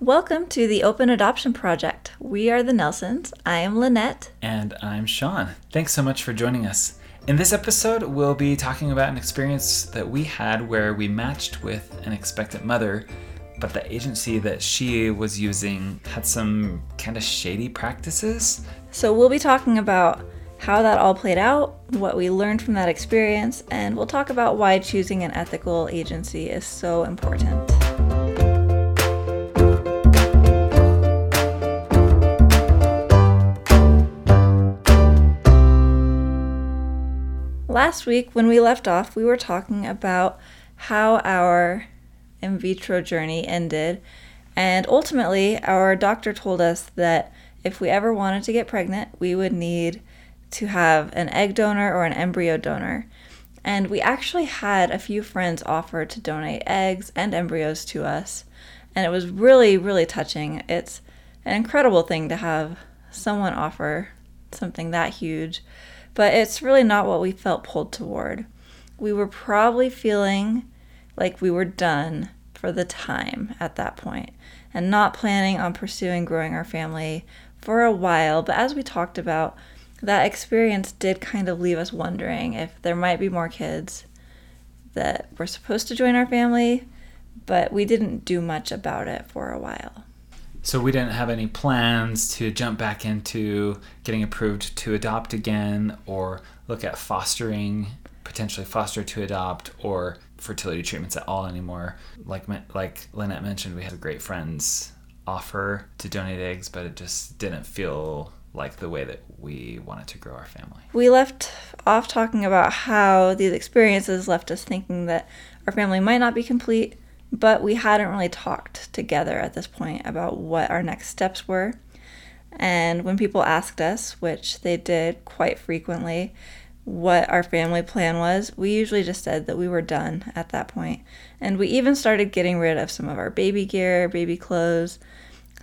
Welcome to the Open Adoption Project. We are the Nelsons. I am Lynette. And I'm Sean. Thanks so much for joining us. In this episode, we'll be talking about an experience that we had where we matched with an expectant mother, but the agency that she was using had some kind of shady practices. So, we'll be talking about how that all played out, what we learned from that experience, and we'll talk about why choosing an ethical agency is so important. Last week, when we left off, we were talking about how our in vitro journey ended, and ultimately, our doctor told us that if we ever wanted to get pregnant, we would need to have an egg donor or an embryo donor. And we actually had a few friends offer to donate eggs and embryos to us, and it was really, really touching. It's an incredible thing to have someone offer something that huge but it's really not what we felt pulled toward. We were probably feeling like we were done for the time at that point and not planning on pursuing growing our family for a while. But as we talked about, that experience did kind of leave us wondering if there might be more kids that were supposed to join our family, but we didn't do much about it for a while. So we didn't have any plans to jump back into getting approved to adopt again or look at fostering, potentially foster to adopt or fertility treatments at all anymore. Like like Lynette mentioned, we had a great friends offer to donate eggs, but it just didn't feel like the way that we wanted to grow our family. We left off talking about how these experiences left us thinking that our family might not be complete but we hadn't really talked together at this point about what our next steps were. And when people asked us, which they did quite frequently, what our family plan was, we usually just said that we were done at that point. And we even started getting rid of some of our baby gear, baby clothes,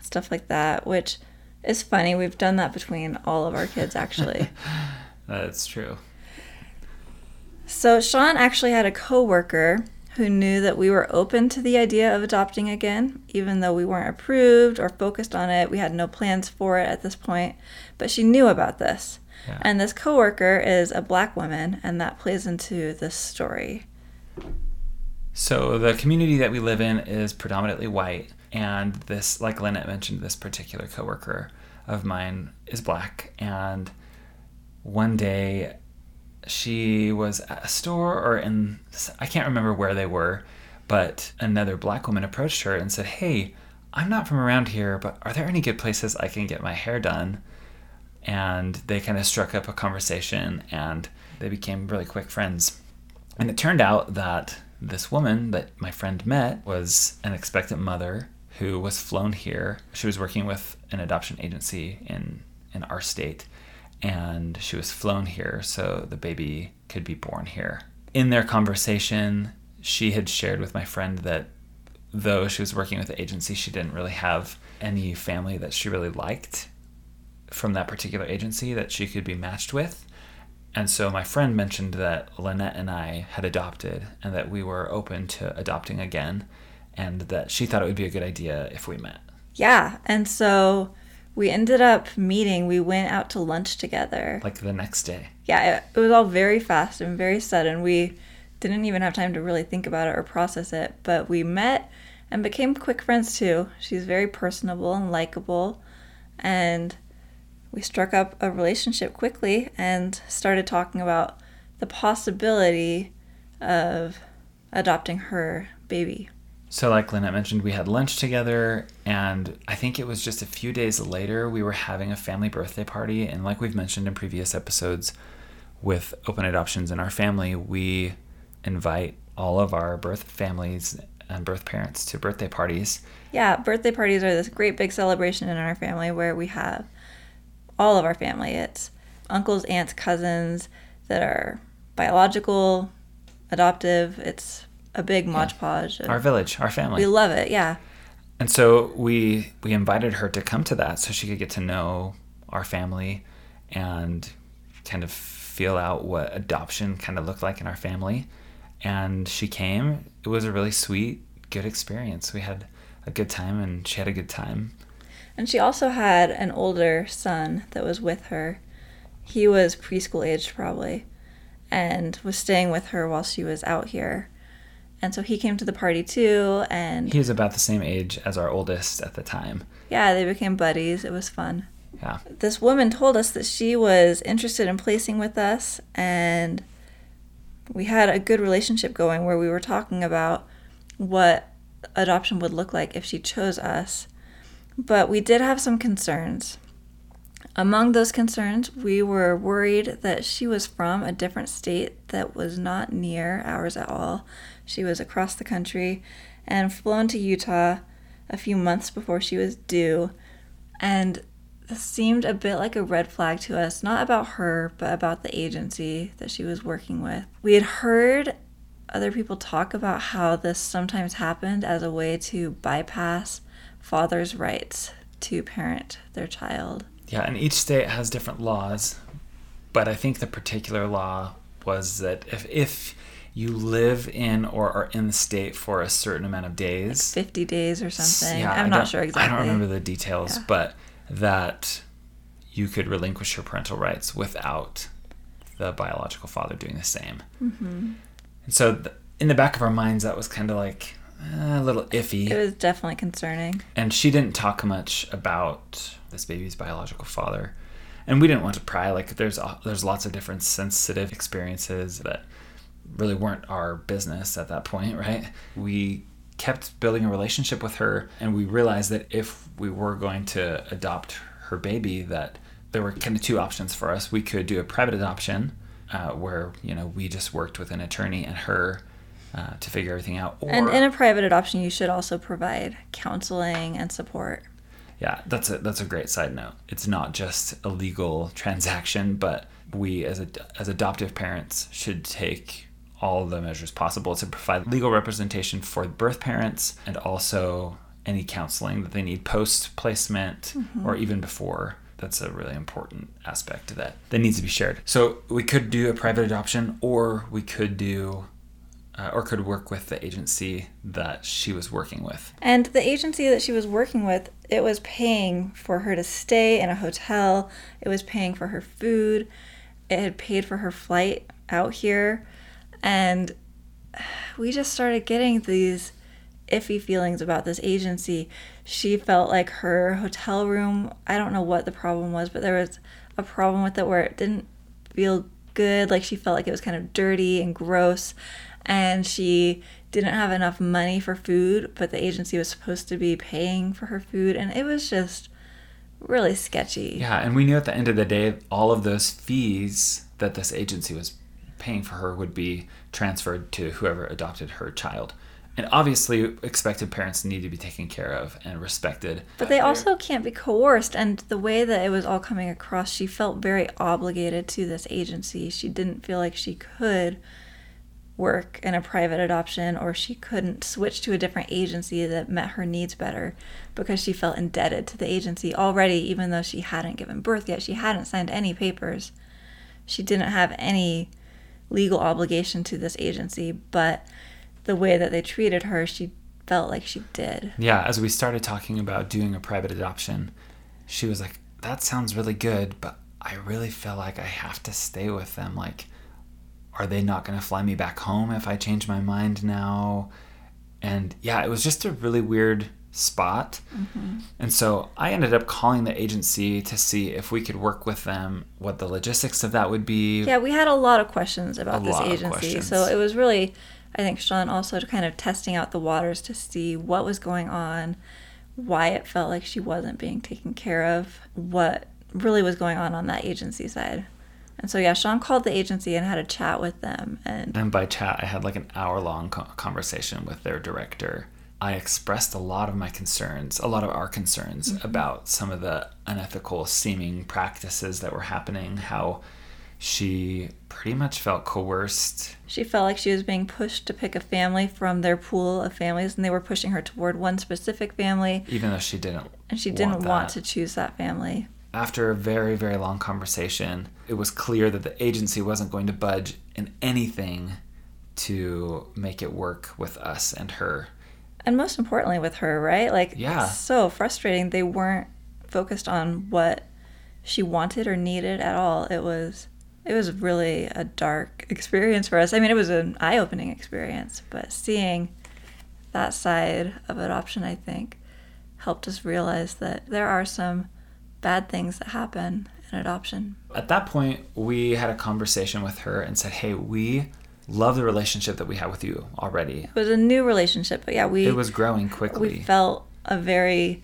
stuff like that, which is funny. We've done that between all of our kids, actually. That's true. So, Sean actually had a coworker who knew that we were open to the idea of adopting again, even though we weren't approved or focused on it. We had no plans for it at this point, but she knew about this. Yeah. And this coworker is a black woman, and that plays into this story. So the community that we live in is predominantly white, and this, like Lynette mentioned, this particular coworker of mine is black. And one day she was at a store or in I can't remember where they were, but another black woman approached her and said, "Hey, I'm not from around here, but are there any good places I can get my hair done?" And they kind of struck up a conversation and they became really quick friends. And it turned out that this woman that my friend met was an expectant mother who was flown here. She was working with an adoption agency in in our state and she was flown here so the baby could be born here. In their conversation, she had shared with my friend that though she was working with the agency, she didn't really have any family that she really liked from that particular agency that she could be matched with. And so my friend mentioned that Lynette and I had adopted and that we were open to adopting again and that she thought it would be a good idea if we met. Yeah. And so we ended up meeting. We went out to lunch together. Like the next day. Yeah, it, it, was all very fast and very sudden. We didn't even have time to really think about it or process it, but we met and became quick friends too. She's very personable and likable, and we struck up a relationship quickly and started talking about the possibility of adopting her baby. So, like Lynette mentioned, we had lunch together, and I think it was just a few days later we were having a family birthday party. And, like we've mentioned in previous episodes with open adoptions in our family, we invite all of our birth families and birth parents to birthday parties. Yeah, birthday parties are this great big celebration in our family where we have all of our family. It's uncles, aunts, cousins that are biological, adoptive. It's a big Mod Podge. Our village, our family. We love it, yeah. And so we we invited her to come to that so she could get to know our family and kind of feel out what adoption kind of looked like in our family. And she came. It was a really sweet, good experience. We had a good time, and she had a good time. And she also had an older son that was with her. He was preschool aged, probably, and was staying with her while she was out here. And so he came to the party too, and He was about the same age as our oldest at the time. yeah, they became buddies. It was fun. Yeah. This woman told us that she was interested in placing with us, and we had a good relationship going where we were talking about what adoption would look like if she chose us. But we did have some concerns. Among those concerns, we were worried that she was from a different state that was not near ours at all. She was across the country and flown to Utah a few months before she was due. And this seemed a bit like a red flag to us, not about her, but about the agency that she was working with. We had heard other people talk about how this sometimes happened as a way to bypass fathers' rights to parent their child. Yeah, and each state has different laws, but I think the particular law was that if if you live in or are in the state for a certain amount of days, 50 days or something. Yeah, I'm not sure exactly. I don't remember the details, Yeah. but that you could relinquish your parental rights without the biological father doing the same. Mm-hmm. And so, th- in the back of our minds, that was kind of like eh, a little iffy. It was definitely concerning. and she didn't talk much about this baby's biological father and we didn't want to pry like there's there's lots of different sensitive experiences that really weren't our business at that point right we kept building a relationship with her and we realized that if we were going to adopt her baby that there were kind of two options for us we could do a private adoption uh, where you know we just worked with an attorney and her uh, to figure everything out or And in a private adoption, you should also provide counseling and support. Yeah, that's a that's a great side note. It's not just a legal transaction, but we as a, as adoptive parents should take all the measures possible to provide legal representation for the birth parents and also any counseling that they need post placement or even before. That's a really important aspect that that needs to be shared. So we could do a private adoption, or we could do, uh, or could work with the agency that she was working with. And the agency that she was working with, it was paying for her to stay in a hotel, it was paying for her food, it had paid for her flight out here. And we just started getting these iffy feelings about this agency. She felt like her hotel room, I don't know what the problem was, but there was a problem with it where it didn't feel good. Like she felt like it was kind of dirty and gross. And she didn't have enough money for food, but the agency was supposed to be paying for her food. And it was just really sketchy. Yeah, and we knew at the end of the day, all of those fees that this agency was paying for her would be transferred to whoever adopted her child. And obviously, expected parents need to be taken care of and respected. But they also can't be coerced. And the way that it was all coming across, she felt very obligated to this agency. She didn't feel like she could work in a private adoption or she couldn't switch to a different agency that met her needs better because she felt indebted to the agency already, even though she hadn't given birth yet. She hadn't signed any papers. She didn't have any legal obligation to this agency, but the way that they treated her, she felt like she did. Yeah, as we started talking about doing a private adoption, she was like, That sounds really good, but I really feel like I have to stay with them. Like, are they not going to fly me back home if I change my mind now? And yeah, it was just a really weird spot. Mm-hmm. And so I ended up calling the agency to see if we could work with them, what the logistics of that would be. Yeah, we had a lot of questions about A this agency. So it was really, I think, Sean also kind of testing out the waters to see what was going on, why it felt like she wasn't being taken care of, what really was going on on that agency side. And so, yeah, Sean called the agency and had a chat with them. And And by chat, I had like an hour long conversation with their director. I expressed a lot of my concerns, a lot of our concerns mm-hmm. about some of the unethical seeming practices that were happening, how she pretty much felt coerced. she felt like she was being pushed to pick a family from their pool of families, and they were pushing her toward one specific family, Even though she didn't, and she didn't want, that. to choose that family. After a very, very long conversation, it was clear that the agency wasn't going to budge in anything to make it work with us and her. And most importantly, with her, right? Like, Yeah. so frustrating. They weren't focused on what she wanted or needed at all. It was, it was really a dark experience for us. I mean, it was an eye-opening experience, but seeing that side of adoption, I think, helped us realize that there are some bad things that happen in adoption. At that point, we had a conversation with her and said, "Hey, we love the relationship that we have with you already. It was a new relationship, but yeah, we It was growing quickly. we felt a very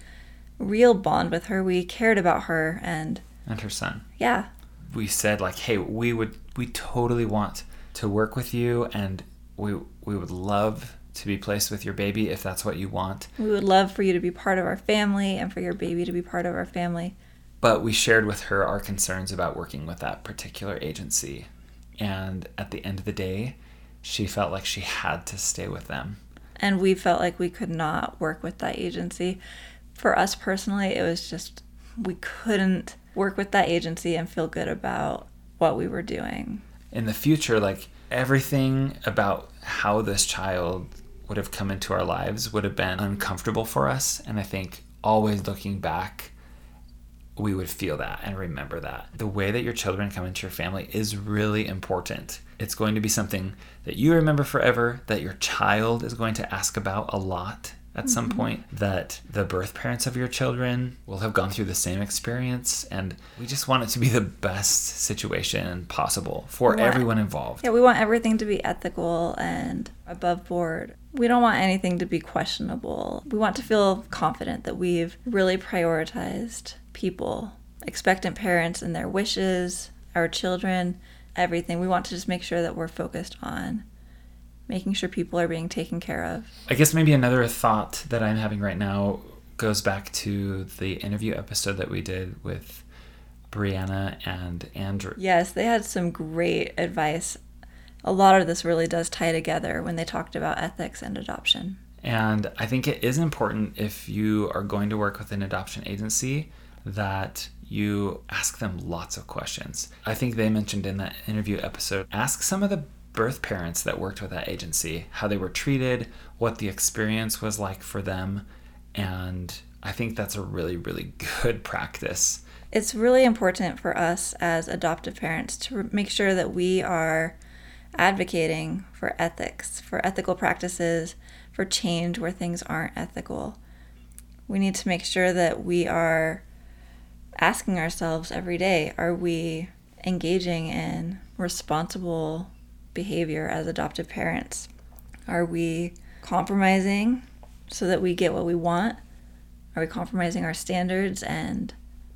real bond with her. We cared about her, and and her son. yeah, we said like, "Hey, we would we totally want to work with you and we we would love to be placed with your baby if that's what you want." we would love for you to be part of our family and for your baby to be part of our family. But we shared with her our concerns about working with that particular agency. And at the end of the day, she felt like she had to stay with them. And we felt like we could not work with that agency. For us personally, it was just we couldn't work with that agency and feel good about what we were doing. in the future, like everything about how this child would have come into our lives would have been uncomfortable for us. And I think always looking back, we would feel that and remember that. The way that your children come into your family is really important. It's going to be something that you remember forever, that your child is going to ask about a lot at some mm-hmm. point, that the birth parents of your children will have gone through the same experience. And we just want it to be the best situation possible for Right. everyone involved. Yeah, we want everything to be ethical and above board. We don't want anything to be questionable. We want to feel confident that we've really prioritized people, expectant parents and their wishes, our children, everything. We want to just make sure that we're focused on making sure people are being taken care of. I guess maybe another thought that I'm having right now goes back to the interview episode that we did with Brianna and Andrew. Yes, they had some great advice. A lot of this really does tie together when they talked about ethics and adoption. And I think it is important if you are going to work with an adoption agency that you ask them lots of questions. I think they mentioned in that interview episode ask some of the birth parents that worked with that agency how they were treated, what the experience was like for them. And I think that's a really, really good practice. it's really important for us as adoptive parents to make sure that we are advocating for ethics, for ethical practices, for change where things aren't ethical. We need to make sure that we are asking ourselves every day are we engaging in responsible behavior as adoptive parents? Are we compromising so that we get what we want? Are we compromising our standards and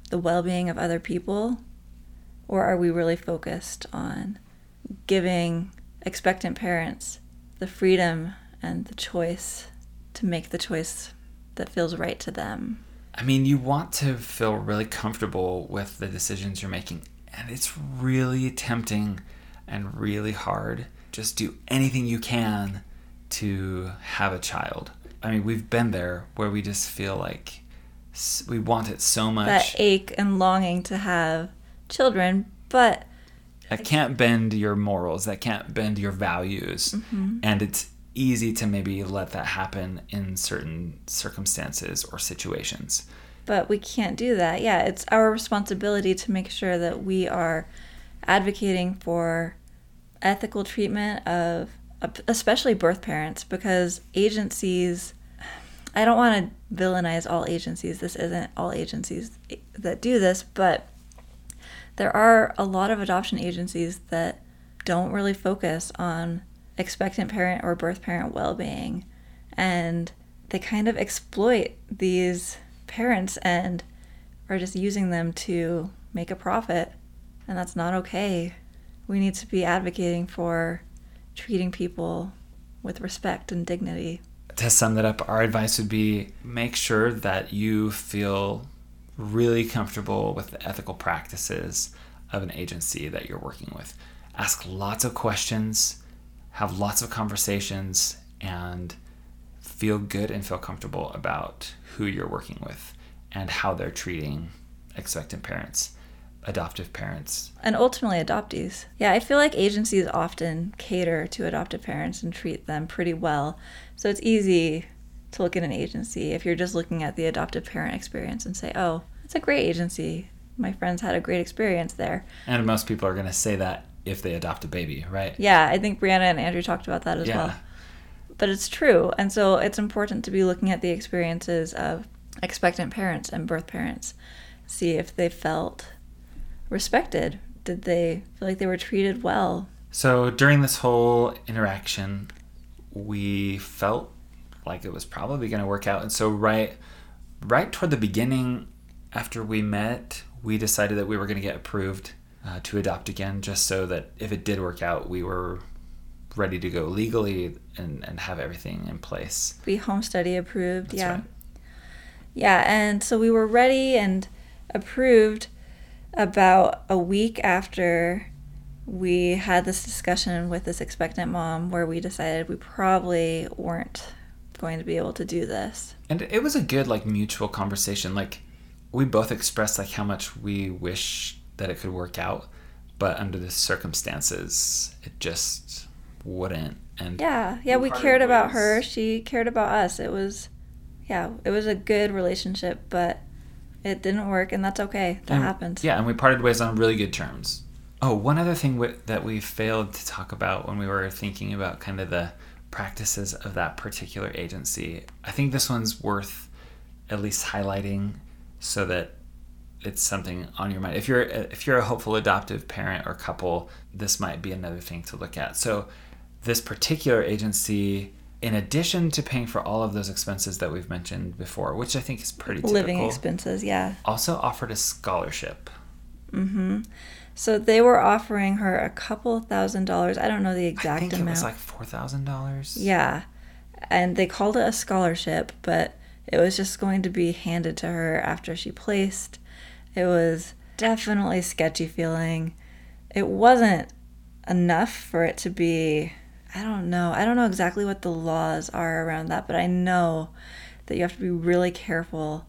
the well being of other people? Or are we really focused on giving expectant parents the freedom and the choice to make the choice that feels right to them? I mean, you want to feel really comfortable with the decisions you're making, and it's really tempting and really hard. Just do anything you can to have a child. I mean, we've been there where we just feel like we want it so much. That ache and longing to have children, but that can't bend your morals, that can't bend your values. Mm-hmm. And it's easy to maybe let that happen in certain circumstances or situations. but we can't do that. Yeah, it's our responsibility to make sure that we are advocating for ethical treatment of especially birth parents because agencies I don't want to villainize all agencies. This isn't all agencies that do this, but there are a lot of adoption agencies that don't really focus on expectant parent or birth parent well-being. And they kind of exploit these parents and are just using them to make a profit. And that's not okay. We need to be advocating for treating people with respect and dignity. To sum that up, our advice would be make sure that you feel really comfortable with the ethical practices of an agency that you're working with. Ask lots of questions, have lots of conversations, and feel good and feel comfortable about who you're working with and how they're treating expectant parents, adoptive parents. and ultimately adoptees. Yeah, I feel like agencies often cater to adoptive parents and treat them pretty well. So it's easy to look at an agency if you're just looking at the adoptive parent experience and say, oh, it's a great agency. My friends had a great experience there. And most people are going to say that if they adopt a baby, right? Yeah, I think Brianna and Andrew talked about that as Yeah. well. But it's true. And so it's important to be looking at the experiences of expectant parents and birth parents. See if they felt respected. Did they feel like they were treated well? So during this whole interaction, we felt like it was probably going to work out. And so right right toward the beginning after we met, we decided that we were going to get approved uh, to adopt again just so that if it did work out, we were ready to go legally and, and have everything in place. Be home study approved. That's yeah. right. Yeah, and so we were ready and approved about a week after we had this discussion with this expectant mom where we decided we probably weren't going to be able to do this. And it was a good like mutual conversation. Like we both expressed like how much we wish that it could work out, but under the circumstances, it just wouldn't. And Yeah, yeah, we cared about her. She cared about us. It was, yeah, it was a good relationship, but it didn't work, and that's okay. That and- happens. Yeah, and we parted ways on really good terms. Oh, one other thing wi- that we failed to talk about when we were thinking about kind of the practices of that particular agency. I think this one's worth at least highlighting so that it's something on your mind. If you're if you're a hopeful adoptive parent or couple, this might be another thing to look at. So, this particular agency in addition to paying for all of those expenses that we've mentioned before, which I think is pretty typical, Living expenses, yeah. also offered a scholarship. Mm-hmm. So they were offering her a couple thousand dollars. I don't know the exact I think amount. it was like four thousand dollars. Yeah. And they called it a scholarship, but it was just going to be handed to her after she placed. It was definitely sketchy feeling. It wasn't enough for it to be I don't know. I don't know exactly what the laws are around that, but I know that you have to be really careful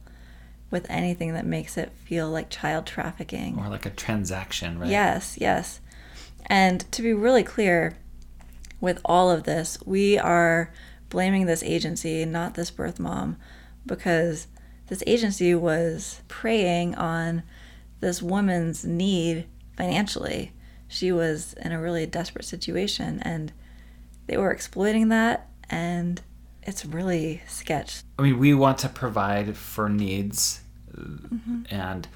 with anything that makes it feel like child trafficking. Or like a transaction, right? Yes, yes. And to be really clear with all of this, we are blaming this agency, not this birth mom, because this agency was preying on this woman's need financially. She was in a really desperate situation and they were exploiting that and it's really sketch. I mean, we want to provide for needs, Mm-hmm. and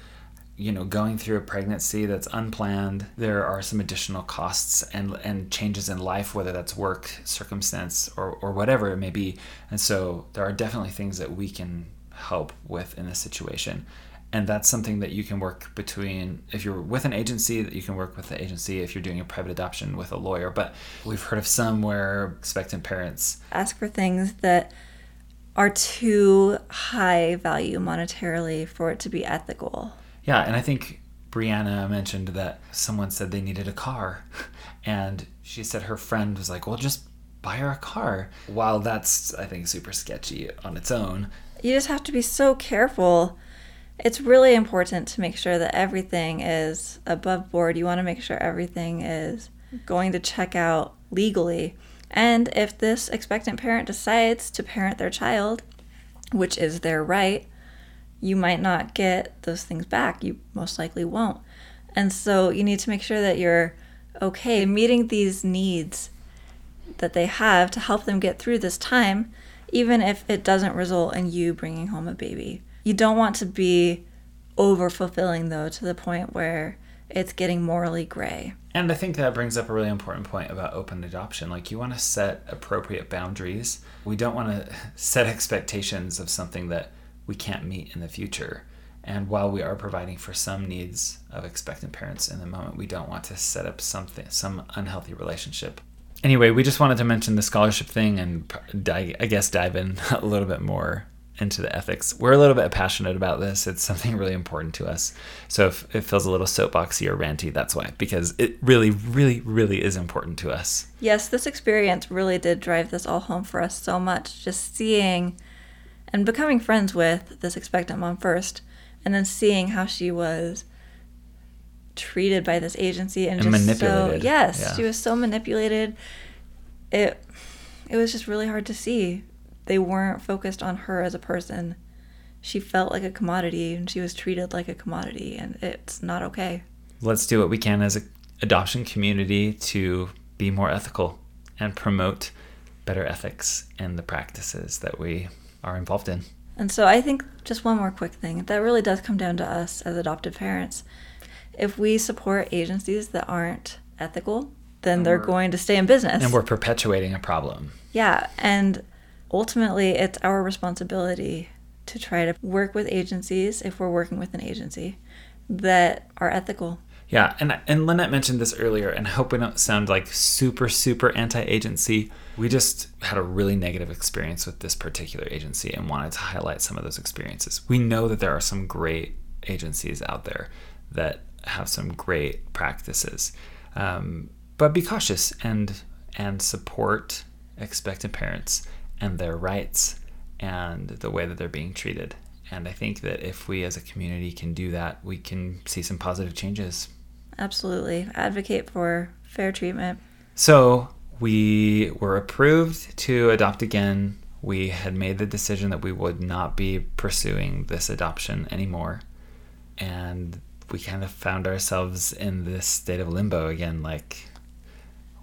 you know, going through a pregnancy that's unplanned, there are some additional costs and and changes in life, whether that's work, circumstance, or or whatever it may be. And so, there are definitely things that we can help with in this situation. And that's something that you can work between, if you're with an agency, that you can work with the agency. If you're doing a private adoption with a lawyer, but we've heard of some where expectant parents ask for things that are too high value monetarily for it to be ethical. Yeah, and I think Brianna mentioned that someone said they needed a car, and she said her friend was like, "Well, just buy her a car." While that's I think super sketchy on its own, You just have to be so careful. It's really important to make sure that everything is above board. You want to make sure everything is going to check out legally. And if this expectant parent decides to parent their child, which is their right, you might not get those things back. You most likely won't. And so you need to make sure that you're okay meeting these needs that they have to help them get through this time, even if it doesn't result in you bringing home a baby. You don't want to be over fulfilling, though, to the point where it's getting morally gray. and I think that brings up a really important point about open adoption. Like you want to set appropriate boundaries. We don't want to set expectations of something that we can't meet in the future. And while we are providing for some needs of expectant parents in the moment, we don't want to set up something some unhealthy relationship. Anyway, we just wanted to mention the scholarship thing and I guess dive in a little bit more into the ethics. We're a little bit passionate about this. It's something really important to us. So if it feels a little soapboxy or ranty, that's why, because it really, really, really is important to us. Yes, this experience really did drive this all home for us so much. Just seeing and becoming friends with this expectant mom first, and then seeing how she was treated by this agency and, And just manipulated. so yes, Yeah. she was so manipulated. It it was just really hard to see they weren't focused on her as a person. She felt like a commodity and she was treated like a commodity, and it's not okay. Let's do what we can as an adoption community to be more ethical and promote better ethics in the practices that we are involved in. And so I think just one more quick thing that really does come down to us as adoptive parents. If we support agencies that aren't ethical, then And they're going to stay in business. And we're perpetuating a problem. Yeah, and ultimately, it's our responsibility to try to work with agencies, if we're working with an agency, that are ethical. Yeah, and and Lynette mentioned this earlier, and I hope we don't sound like super super anti-agency. We just had a really negative experience with this particular agency and wanted to highlight some of those experiences. We know that there are some great agencies out there that have some great practices, um, but be cautious and and support expectant parents and their rights and the way that they're being treated. And I think that if we as a community can do that, we can see some positive changes. Absolutely. Advocate for fair treatment. So we were approved to adopt again. We had made the decision that we would not be pursuing this adoption anymore. And we kind of found ourselves in this state of limbo again like,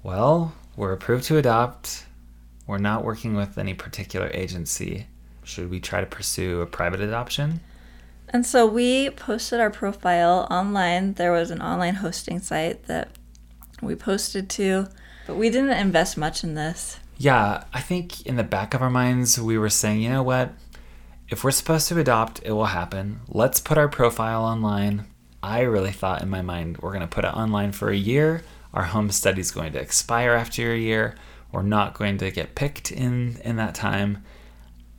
well, we're approved to adopt. We're not working with any particular agency. Should we try to pursue a private adoption? And so we posted our profile online. There was an online hosting site that we posted to, but we didn't invest much in this. Yeah, I think in the back of our minds, we were saying, you know what? If we're supposed to adopt, it will happen. Let's put our profile online. I really thought in my mind, we're going to put it online for a year. Our home study is going to expire after a year. We're not going to get picked in in that time.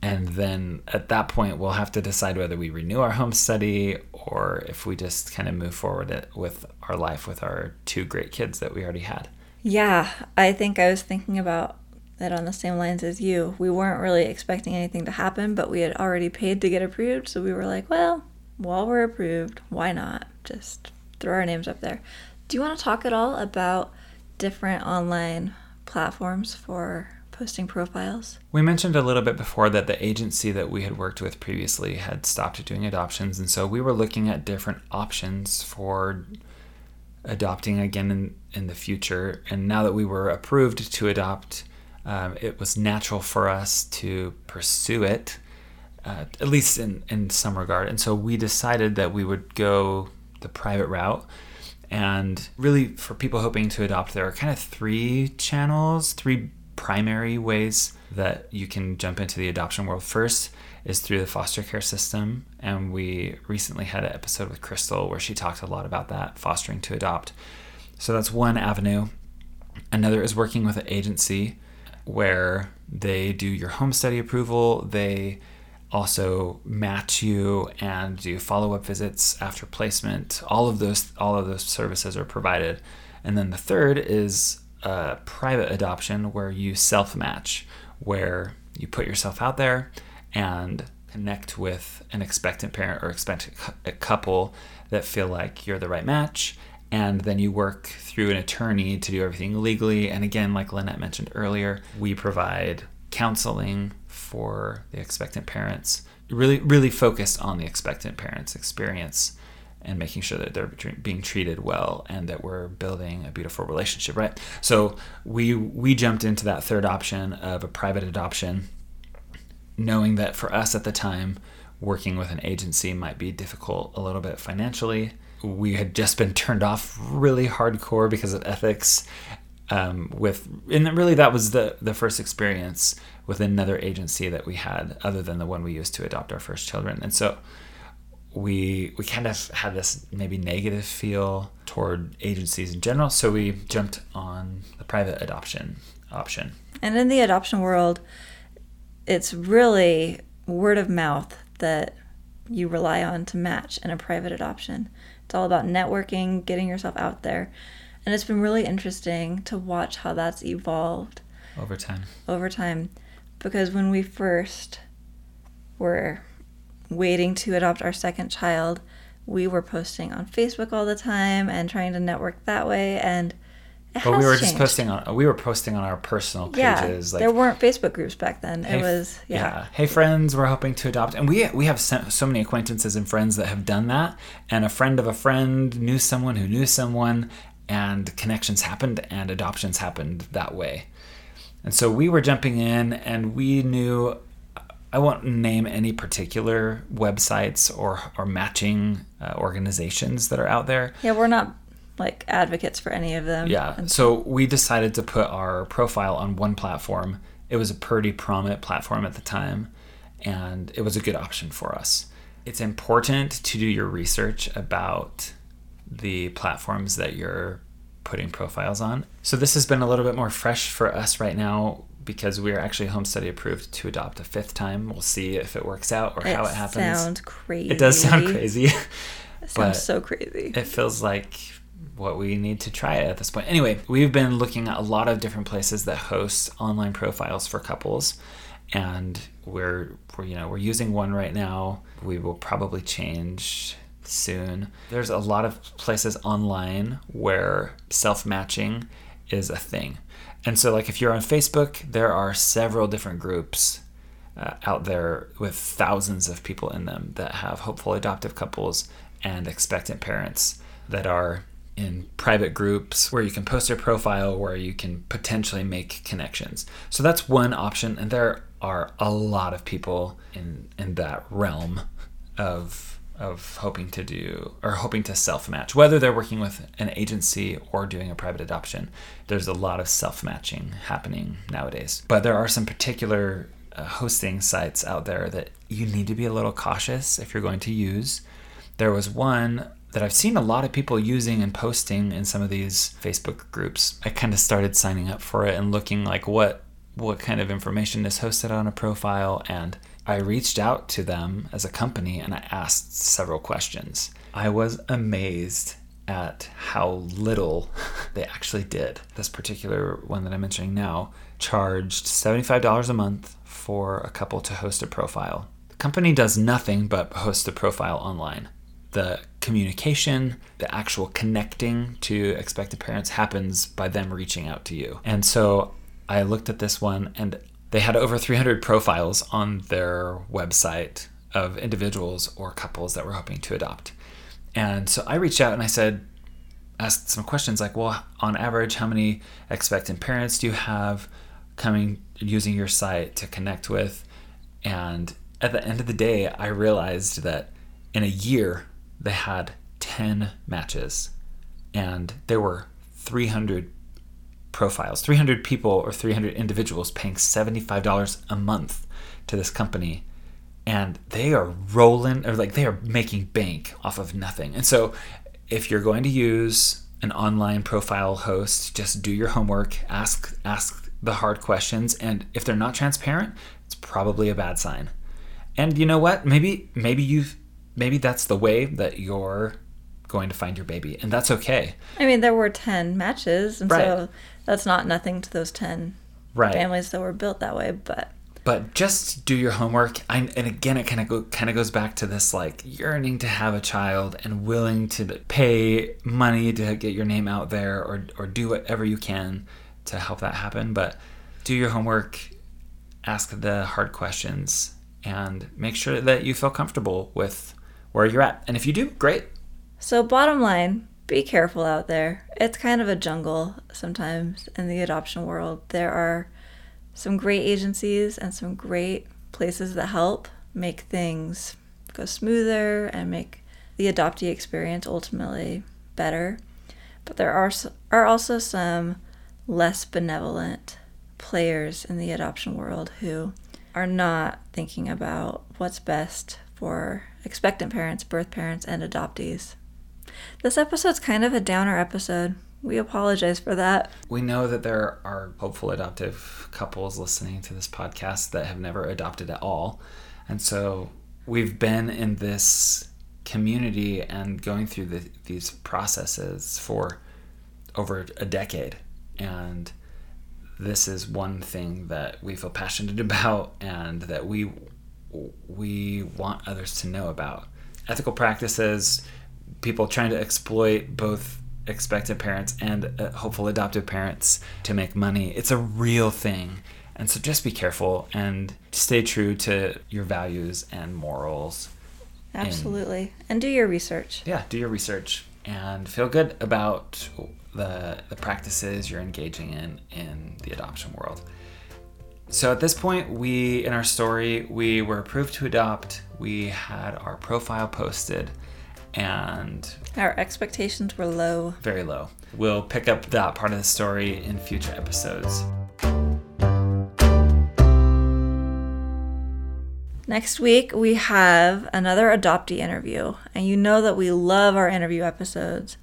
And then at that point, we'll have to decide whether we renew our home study or if we just kind of move forward it with our life with our two great kids that we already had. Yeah, I think I was thinking about it on the same lines as you. We weren't really expecting anything to happen, but we had already paid to get approved. So we were like, well, while we're approved, why not just throw our names up there? Do you want to talk at all about different online platforms for posting profiles? We mentioned a little bit before that the agency that we had worked with previously had stopped doing adoptions, and so we were looking at different options for adopting again in, in the future. And now that we were approved to adopt, um, it was natural for us to pursue it, uh, at least in, in some regard. And so we decided that we would go the private route. And really, for people hoping to adopt, there are kind of three channels, three primary ways that you can jump into the adoption world. First is through the foster care system. And we recently had an episode with Crystal where she talked a lot about that, fostering to adopt. So that's one avenue. Another is working with an agency where they do your home study approval. They also match you and do follow-up visits after placement. All of those all of those services are provided. And then the third is a private adoption where you self-match, where you put yourself out there and connect with an expectant parent or expectant cou- couple that feel like you're the right match and then you work through an attorney to do everything legally. And again, like Lynette mentioned earlier, we provide counseling for the expectant parents, really, really focused on the expectant parents' experience and making sure that they're being treated well and that we're building a beautiful relationship, right? So we we jumped into that third option of a private adoption, knowing that for us at the time, working with an agency might be difficult a little bit financially we had just been turned off really hardcore because of ethics um, with and really that was the the first experience with another agency that we had other than the one we used to adopt our first children. And so we we kind of had this maybe negative feel toward agencies in general. So we jumped on the private adoption option. And in the adoption world, it's really word of mouth that you rely on to match in a private adoption. It's all about networking, getting yourself out there. And it's been really interesting to watch how that's evolved over time. over time because when we first were waiting to adopt our second child, we were posting on Facebook all the time and trying to network that way and But we were just posting on we were posting on our personal Yeah, pages like there weren't Facebook groups back then. Hey, it was yeah. Hey friends, we're hoping to adopt, and we we have so many acquaintances and friends that have done that. And a friend of a friend knew someone who knew someone, and connections happened, and adoptions happened that way. And so we were jumping in, and we knew. I won't name any particular websites or or matching uh, organizations that are out there. Yeah, we're not like advocates for any of them. Yeah. And So we decided to put our profile on one platform. It was a pretty prominent platform at the time, and it was a good option for us. It's important to do your research about the platforms that you're putting profiles on. So this has been a little bit more fresh for us right now because we are actually home study approved to adopt a fifth time. We'll see if it works out or how it happens. It sounds crazy. it does sound crazy. It sounds so crazy. it feels like what we need to try at this point. Anyway, we've been looking at a lot of different places that host online profiles for couples, and we're, we're you know we're using one right now. We will probably change soon. There's a lot of places online where self matching is a thing. And so, like, if you're on Facebook, there are several different groups uh, out there with thousands of people in them that have hopeful adoptive couples and expectant parents that are in private groups where you can post your profile where you can potentially make connections. So that's one option and there are a lot of people in in that realm of of hoping to do or hoping to self match whether they're working with an agency or doing a private adoption there's a lot of self matching happening nowadays. But there are some particular uh, hosting sites out there that you need to be a little cautious if you're going to use. There was one that I've seen a lot of people using and posting in some of these Facebook groups. I kind of started signing up for it and looking like what what kind of information is hosted on a profile and I reached out to them as a company and I asked several questions. I was amazed at how little they actually did. This particular one that I'm mentioning now charged $75 a month for a couple to host a profile. The company does nothing but host a profile online the communication, the actual connecting to expected parents happens by them reaching out to you. And so I looked at this one and they had over 300 profiles on their website of individuals or couples that were hoping to adopt. And so I reached out and I said, asked some questions like, well, on average, how many expectant parents do you have coming using your site to connect with? And at the end of the day, I realized that in a year, they had 10 matches and there were 300 profiles. 300 people or 300 individuals paying $75 a month to this company and they are rolling or like they are making bank off of nothing. And so if you're going to use an online profile host just do your homework ask ask the hard questions and if they're not transparent it's probably a bad sign. And you know what? Maybe maybe you've maybe that's the way that you're going to find your baby and that's okay. I mean, there were 10 matches, and Right. so that's not nothing to those 10 right. families that were built that way, but but just do your homework. I, and again it kind of go, kind of goes back to this like yearning to have a child and willing to pay money to get your name out there or or do whatever you can to help that happen. But do your homework ask the hard questions and make sure that you feel comfortable with where you're at. And if you do great So, bottom line, be careful out there. It's kind of a jungle sometimes in the adoption world. There are some great agencies and some great places that help make things go smoother and make the adoptee experience ultimately better. But there are are also some less benevolent players in the adoption world who are not thinking about what's best for expectant parents, birth parents, and adoptees. This episode's kind of a downer episode. We apologize for that. We know that there are hopeful adoptive couples listening to this podcast that have never adopted at all. And so we've been in this community and going through the, these processes for over a decade. And this is one thing that we feel passionate about and that we we want others to know about. Ethical practices, people trying to exploit both expectant parents and uh, hopeful adoptive parents to make money. It's a real thing. And so just be careful and stay true to your values and morals. Absolutely. And, and do your research. Yeah, do your research and feel good about the, the practices you're engaging in in the adoption world. So at this point, we in our story, we were approved to adopt. We had our profile posted and our expectations were low. Very low. We'll pick up that part of the story in future episodes. Next week, we have another adoptee interview. And you know that we love our interview episodes,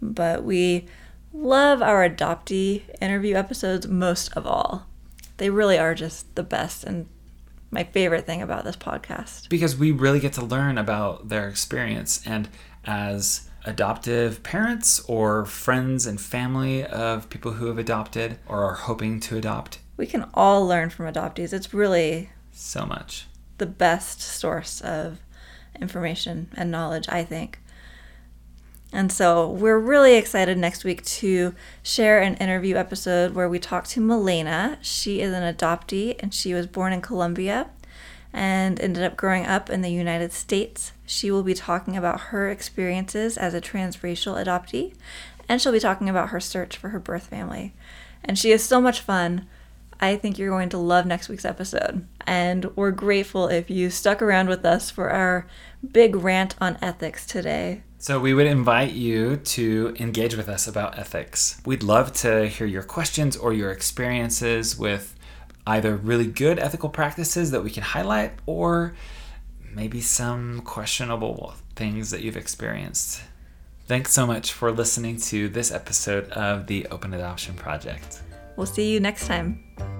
but we love our adoptee interview episodes most of all. They really are just the best and my favorite thing about this podcast. Because we really get to learn about their experience. And as adoptive parents or friends and family of people who have adopted or are hoping to adopt, we can all learn from adoptees. It's really so much the best source of information and knowledge, I think. And so we're really excited next week to share an interview episode where we talk to Milena. She is an adoptee and she was born in Colombia and ended up growing up in the United States. She will be talking about her experiences as a transracial adoptee and she'll be talking about her search for her birth family. And she is so much fun. I think you're going to love next week's episode. And we're grateful if you stuck around with us for our big rant on ethics today. So, we would invite you to engage with us about ethics. We'd love to hear your questions or your experiences with either really good ethical practices that we can highlight or maybe some questionable things that you've experienced. Thanks so much for listening to this episode of the Open Adoption Project. We'll see you next time.